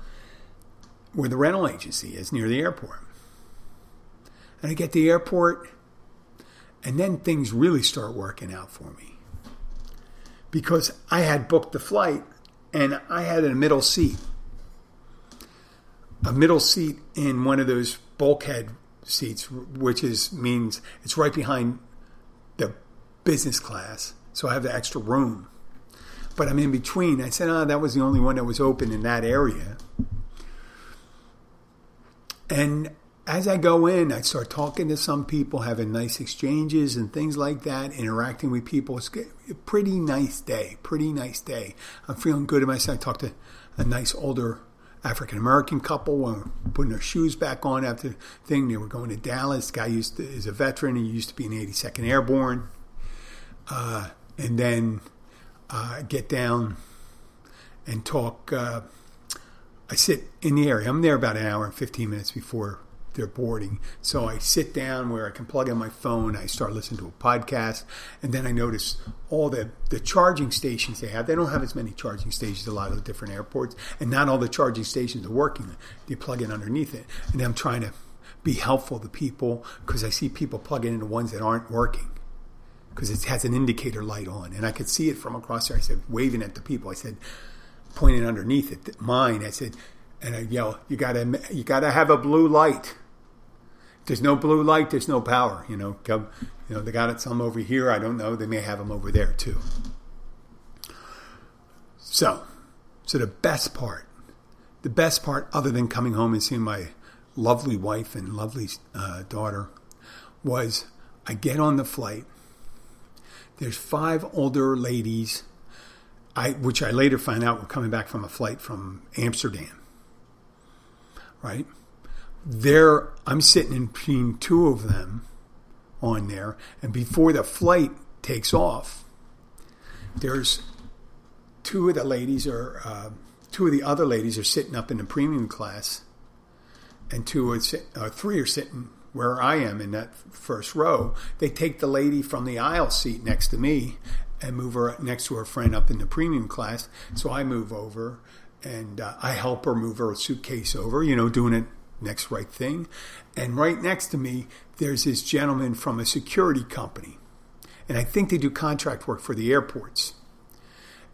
where the rental agency is near the airport. And I get the airport, and then things really start working out for me because I had booked the flight and I had a middle seat. A middle seat in one of those bulkhead seats, which is means it's right behind the business class. So I have the extra room. But I'm in between. I said, oh, that was the only one that was open in that area. And as I go in, I start talking to some people, having nice exchanges and things like that, interacting with people. It's a pretty nice day, pretty nice day. I'm feeling good about myself. I talked to a nice older African American couple when putting their shoes back on after the thing. They were going to Dallas. The guy used to, is a veteran. He used to be in 82nd Airborne. Uh, and then uh, get down and talk. Uh, I sit in the area. I'm there about an hour and 15 minutes before they're boarding. So I sit down where I can plug in my phone. I start listening to a podcast, and then I notice all the the charging stations they have. They don't have as many charging stations a lot of the different airports, and not all the charging stations are working. You plug in underneath it, and I'm trying to be helpful to people because I see people plugging into ones that aren't working because it has an indicator light on, and I could see it from across there. I said, waving at the people. I said, pointing underneath it, mine. I said, and I yell, "You gotta, you gotta have a blue light." There's no blue light, there's no power. You know, you know they got it some over here. I don't know. They may have them over there too. So, so the best part, the best part, other than coming home and seeing my lovely wife and lovely uh, daughter, was I get on the flight. There's five older ladies, I which I later find out were coming back from a flight from Amsterdam. Right there I'm sitting in between two of them on there, and before the flight takes off, there's two of the ladies or uh, two of the other ladies are sitting up in the premium class, and two or uh, three are sitting where I am in that first row. They take the lady from the aisle seat next to me and move her next to her friend up in the premium class. So I move over and uh, I help her move her suitcase over, you know, doing it next right thing. And right next to me, there's this gentleman from a security company. And I think they do contract work for the airports.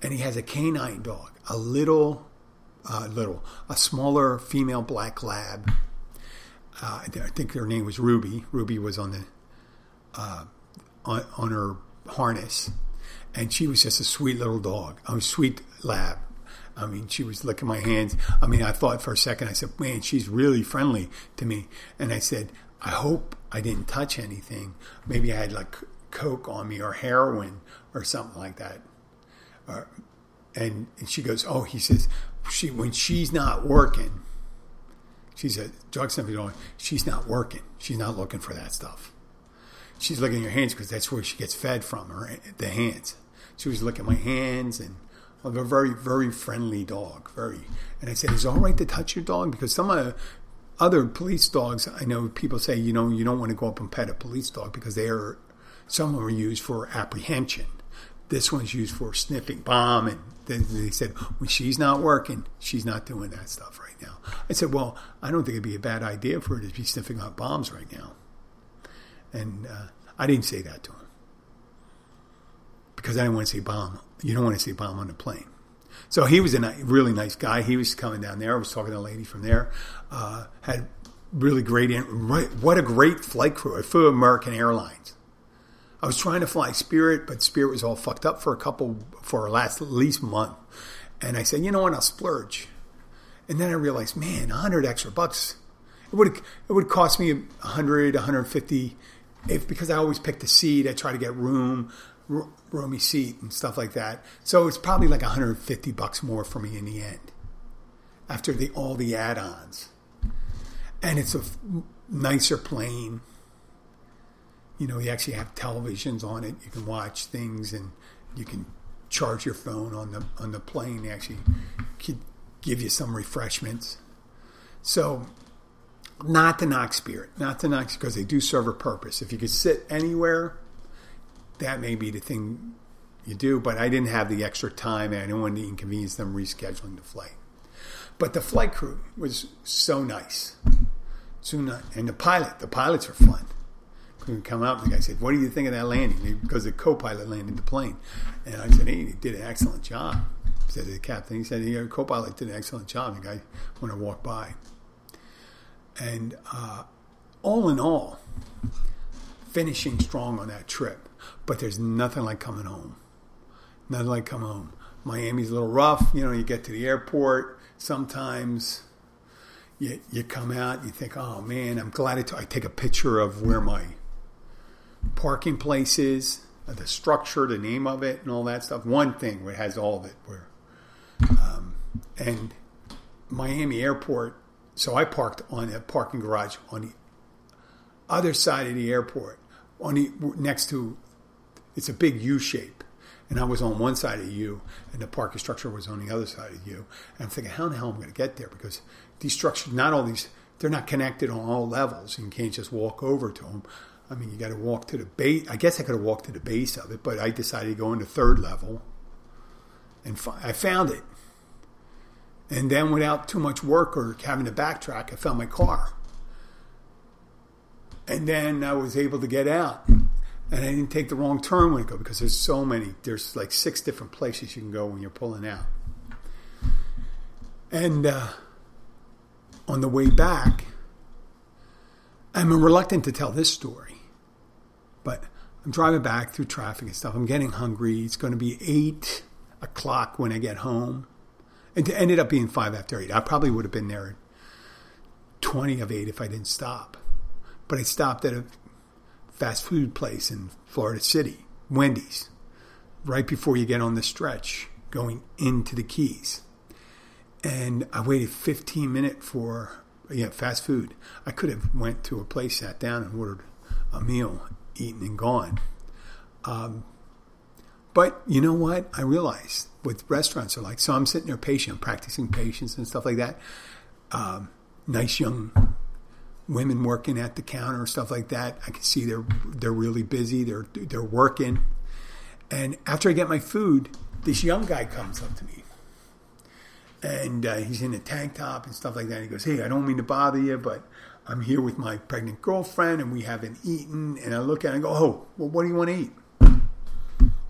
And he has a canine dog, a little, uh, little, a smaller female black lab. Uh, I think their name was Ruby. Ruby was on the uh, on, on her harness, and she was just a sweet little dog, a sweet lab, I mean, she was licking my hands. I mean, I thought for a second, I said, man, she's really friendly to me. And I said, I hope I didn't touch anything. Maybe I had like coke on me or heroin or something like that. Uh, and, and she goes, oh, he says, she when she's not working, she's a drug sniffing she's not working. She's not looking for that stuff. She's looking at your hands because that's where she gets fed from, her the hands. She was looking at my hands and of a very, very friendly dog. Very. And I said, is it all right to touch your dog? Because some of the other police dogs, I know people say, you know, you don't want to go up and pet a police dog because they are, some of them are used for apprehension. This one's used for sniffing bomb. And then they said, when she's not working, she's not doing that stuff right now. I said, well, I don't think it'd be a bad idea for her to be sniffing out bombs right now. And uh, I didn't say that to him because I didn't want to see bomb you don't want to see bomb on a plane. So he was a really nice guy. He was coming down there. I was talking to a lady from there. Uh, had really great. Right? What a great flight crew! I flew American Airlines. I was trying to fly Spirit, but Spirit was all fucked up for a couple for last at least month. And I said, you know what? I'll splurge. And then I realized, man, hundred extra bucks. It would it would cost me 100, 150 if because I always pick the seat. I try to get room roomy seat and stuff like that. So it's probably like 150 bucks more for me in the end after the all the add-ons. And it's a f- nicer plane. You know, you actually have televisions on it. You can watch things and you can charge your phone on the on the plane. They actually give you some refreshments. So not to knock Spirit, not to knock because they do serve a purpose. If you could sit anywhere that may be the thing you do. But I didn't have the extra time, and I didn't want to inconvenience them rescheduling the flight. But the flight crew was so nice, so and the pilot, the pilots are fun. We come out, the guy said, "What do you think of that landing?" Because the co-pilot landed the plane, and I said, "Hey, he did an excellent job." Said the captain, he said, "The co-pilot did an excellent job." The guy when I walked by, and uh, all in all, finishing strong on that trip. But there's nothing like coming home. Nothing like coming home. Miami's a little rough. You know, you get to the airport. Sometimes you, you come out, you think, oh man, I'm glad I, t- I take a picture of where my parking place is, the structure, the name of it, and all that stuff. One thing where it has all of it. Where, um, and Miami Airport. So I parked on a parking garage on the other side of the airport, on the next to. It's a big U shape, and I was on one side of U, and the parking structure was on the other side of U. And I'm thinking, how in the hell am I going to get there? Because these structures, not all these, they're not connected on all levels. You can't just walk over to them. I mean, you got to walk to the base. I guess I could have walked to the base of it, but I decided to go into third level, and fi- I found it. And then, without too much work or having to backtrack, I found my car. And then I was able to get out. And I didn't take the wrong turn when I go because there's so many. There's like six different places you can go when you're pulling out. And uh, on the way back, I'm reluctant to tell this story, but I'm driving back through traffic and stuff. I'm getting hungry. It's going to be eight o'clock when I get home. And it ended up being five after eight. I probably would have been there at 20 of eight if I didn't stop. But I stopped at a fast food place in Florida City, Wendy's, right before you get on the stretch going into the Keys. And I waited 15 minutes for yeah fast food. I could have went to a place, sat down, and ordered a meal, eaten and gone. Um, but you know what? I realized what restaurants are like. So I'm sitting there patient, practicing patience and stuff like that. Um, nice young women working at the counter, stuff like that. I can see they're they're really busy. They're they're working. And after I get my food, this young guy comes up to me, and uh, he's in a tank top and stuff like that. He goes, "Hey, I don't mean to bother you, but I'm here with my pregnant girlfriend, and we haven't eaten." And I look at him and go, "Oh, well, what do you want to eat?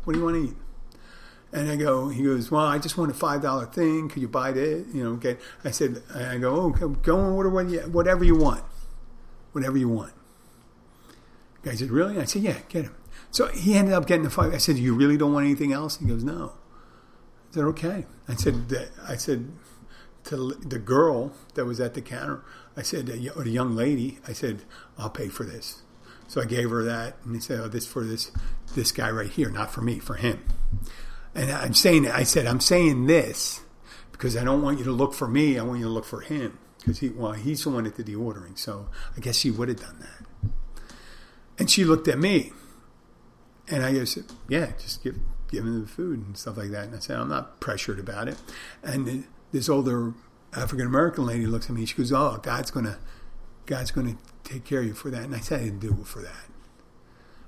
What do you want to eat?" And I go, he goes, well, I just want a five dollar thing. Could you buy it? You know, get. I said, I go, oh, go and order whatever you want, whatever you want. The guy said, really? I said, yeah, get him. So he ended up getting the five. I said, you really don't want anything else? He goes, no. I said, okay. I said, I said to the girl that was at the counter, I said, uh, or the young lady, I said, I'll pay for this. So I gave her that, and he said, oh, this for this this guy right here, not for me, for him. And I'm saying, I said, I'm saying this because I don't want you to look for me. I want you to look for him because he, well, he's the one that did the ordering. So I guess she would have done that. And she looked at me, and I said, yeah, just give give him the food and stuff like that. And I said, I'm not pressured about it. And this older African American lady looks at me. She goes, oh, God's gonna God's gonna take care of you for that. And I said, I didn't do it for that.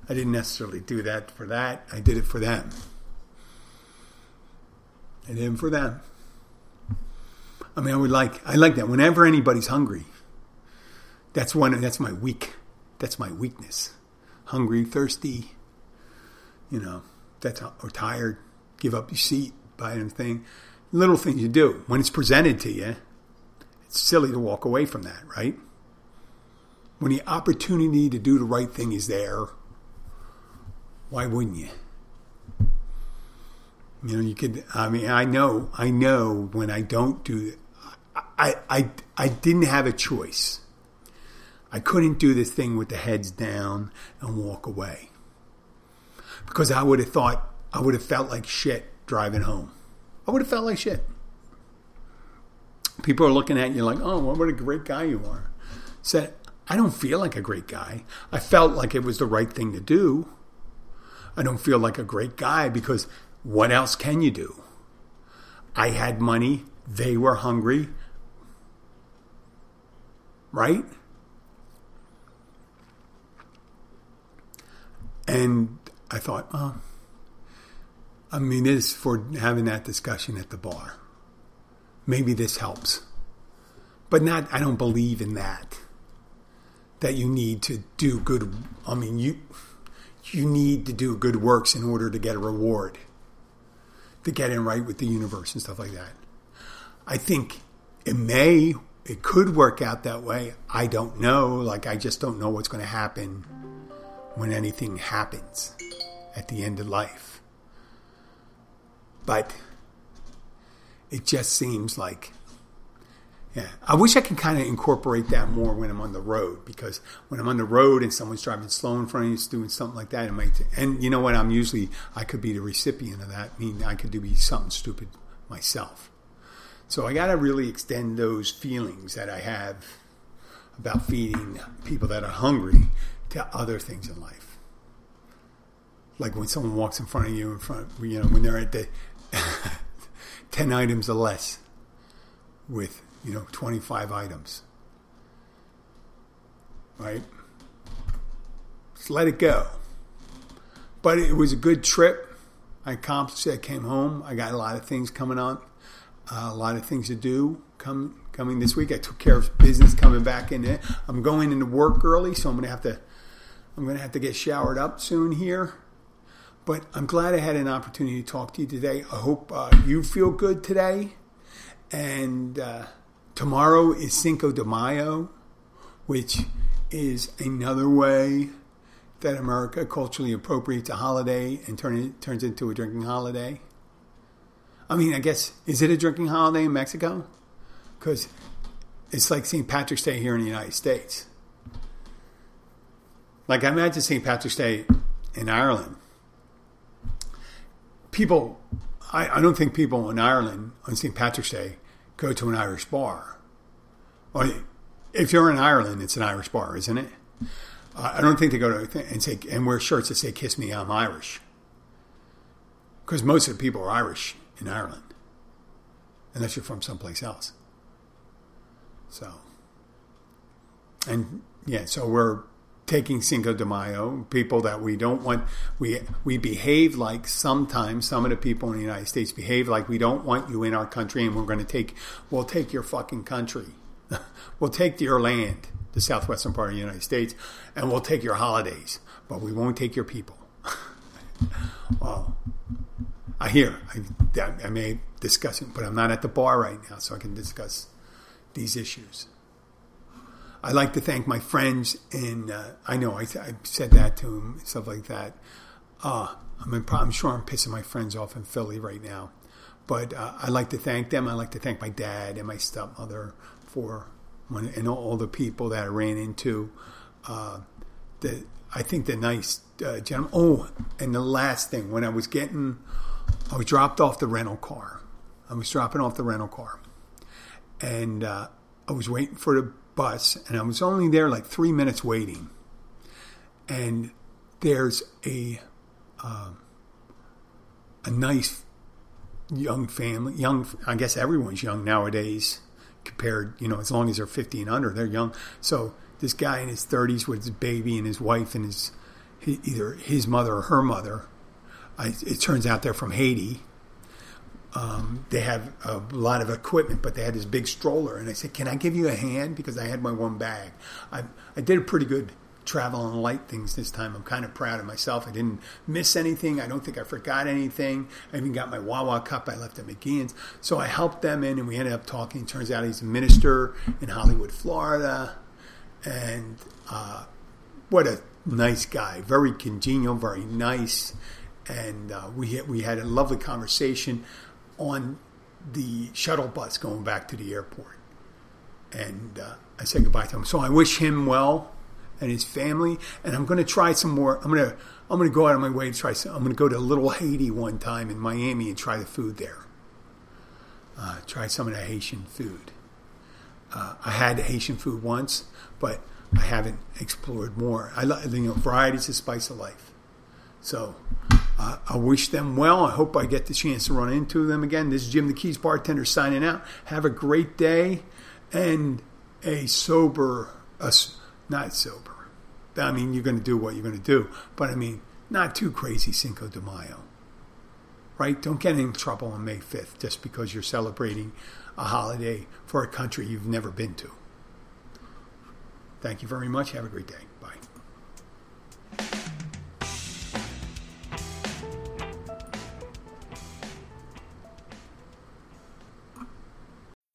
I didn't necessarily do that for that. I did it for them and him for them. I mean, I would like I like that. Whenever anybody's hungry, that's one. That's my weak. That's my weakness. Hungry, thirsty. You know, that's or tired. Give up your seat. Buy anything. Little things you do when it's presented to you. It's silly to walk away from that, right? When the opportunity to do the right thing is there, why wouldn't you? You know, you could. I mean, I know, I know when I don't do I, I, I didn't have a choice. I couldn't do this thing with the heads down and walk away because I would have thought I would have felt like shit driving home. I would have felt like shit. People are looking at you like, "Oh, what a great guy you are." Said, I don't feel like a great guy. I felt like it was the right thing to do. I don't feel like a great guy because what else can you do? I had money. They were hungry. Right? And I thought, oh, I mean, this for having that discussion at the bar. Maybe this helps, but not. I don't believe in that. That you need to do good. I mean, you you need to do good works in order to get a reward, to get in right with the universe and stuff like that. I think it may, it could work out that way. I don't know. Like, I just don't know what's going to happen when anything happens at the end of life. But it just seems like, yeah, I wish I could kind of incorporate that more when I'm on the road because when I'm on the road and someone's driving slow in front of you, doing something like that, it might, and you know what? I'm usually, I could be the recipient of that. I mean, I could do be something stupid myself. So I got to really extend those feelings that I have about feeding people that are hungry to other things in life. Like when someone walks in front of you, in front, you know, when they're at the 10 items or less with, you know, 25 items. Right? Just let it go. But it was a good trip. I accomplished it. I came home. I got a lot of things coming on a lot of things to do come coming this week. I took care of business coming back in. It. I'm going into work early, so I'm gonna have to I'm gonna have to get showered up soon here. But I'm glad I had an opportunity to talk to you today. I hope uh, you feel good today. And uh, tomorrow is Cinco de Mayo, which is another way that America culturally appropriates a holiday and turn it, turns into a drinking holiday. I mean, I guess is it a drinking holiday in Mexico? Because it's like St. Patrick's Day here in the United States. Like I imagine St. Patrick's Day in Ireland. People, I, I don't think people in Ireland on St. Patrick's Day go to an Irish bar. Or if you're in Ireland, it's an Irish bar, isn't it? I don't think they go to and say and wear shirts that say "Kiss me, I'm Irish," because most of the people are Irish in Ireland, unless you're from someplace else. So, and yeah, so we're taking Cinco de Mayo, people that we don't want. We we behave like sometimes some of the people in the United States behave like we don't want you in our country, and we're going to take we'll take your fucking country, we'll take your land, the southwestern part of the United States, and we'll take your holidays, but we won't take your people. well, I hear. I, I may discuss it, but I'm not at the bar right now, so I can discuss these issues. I'd like to thank my friends, and uh, I know I, I, said that to them, stuff like that. Uh, I'm, in, I'm, sure I'm pissing my friends off in Philly right now, but uh, I like to thank them. I'd like to thank my dad and my stepmother for when, and all the people that I ran into. Uh, the I think the nice uh, gentleman. Oh, and the last thing when I was getting I was dropped off the rental car. I was dropping off the rental car, and uh, I was waiting for the bus, and I was only there like three minutes waiting. And there's a uh, a nice young family, young. I guess everyone's young nowadays. Compared, you know, as long as they're 50 and under, they're young. So this guy in his 30s with his baby and his wife and his either his mother or her mother I, it turns out they're from Haiti. Um, they have a lot of equipment, but they had this big stroller. And I said, Can I give you a hand? Because I had my one bag. I, I did a pretty good travel on light things this time. I'm kind of proud of myself. I didn't miss anything. I don't think I forgot anything. I even got my Wawa cup I left at McGeehan's. So I helped them in, and we ended up talking. Turns out he's a minister in Hollywood, Florida. And uh, what a nice guy. Very congenial, very nice and uh, we we had a lovely conversation on the shuttle bus going back to the airport, and uh, I said goodbye to him. So I wish him well and his family, and I'm going to try some more. I'm going to I'm going to go out of my way to try. Some, I'm going to go to Little Haiti one time in Miami and try the food there. Uh, try some of the Haitian food. Uh, I had Haitian food once, but I haven't explored more. I love you know varieties of spice of life. So uh, I wish them well. I hope I get the chance to run into them again. This is Jim the Keys bartender signing out. Have a great day and a sober, a, not sober. I mean, you're going to do what you're going to do, but I mean, not too crazy Cinco de Mayo. Right? Don't get in trouble on May 5th just because you're celebrating a holiday for a country you've never been to. Thank you very much. Have a great day.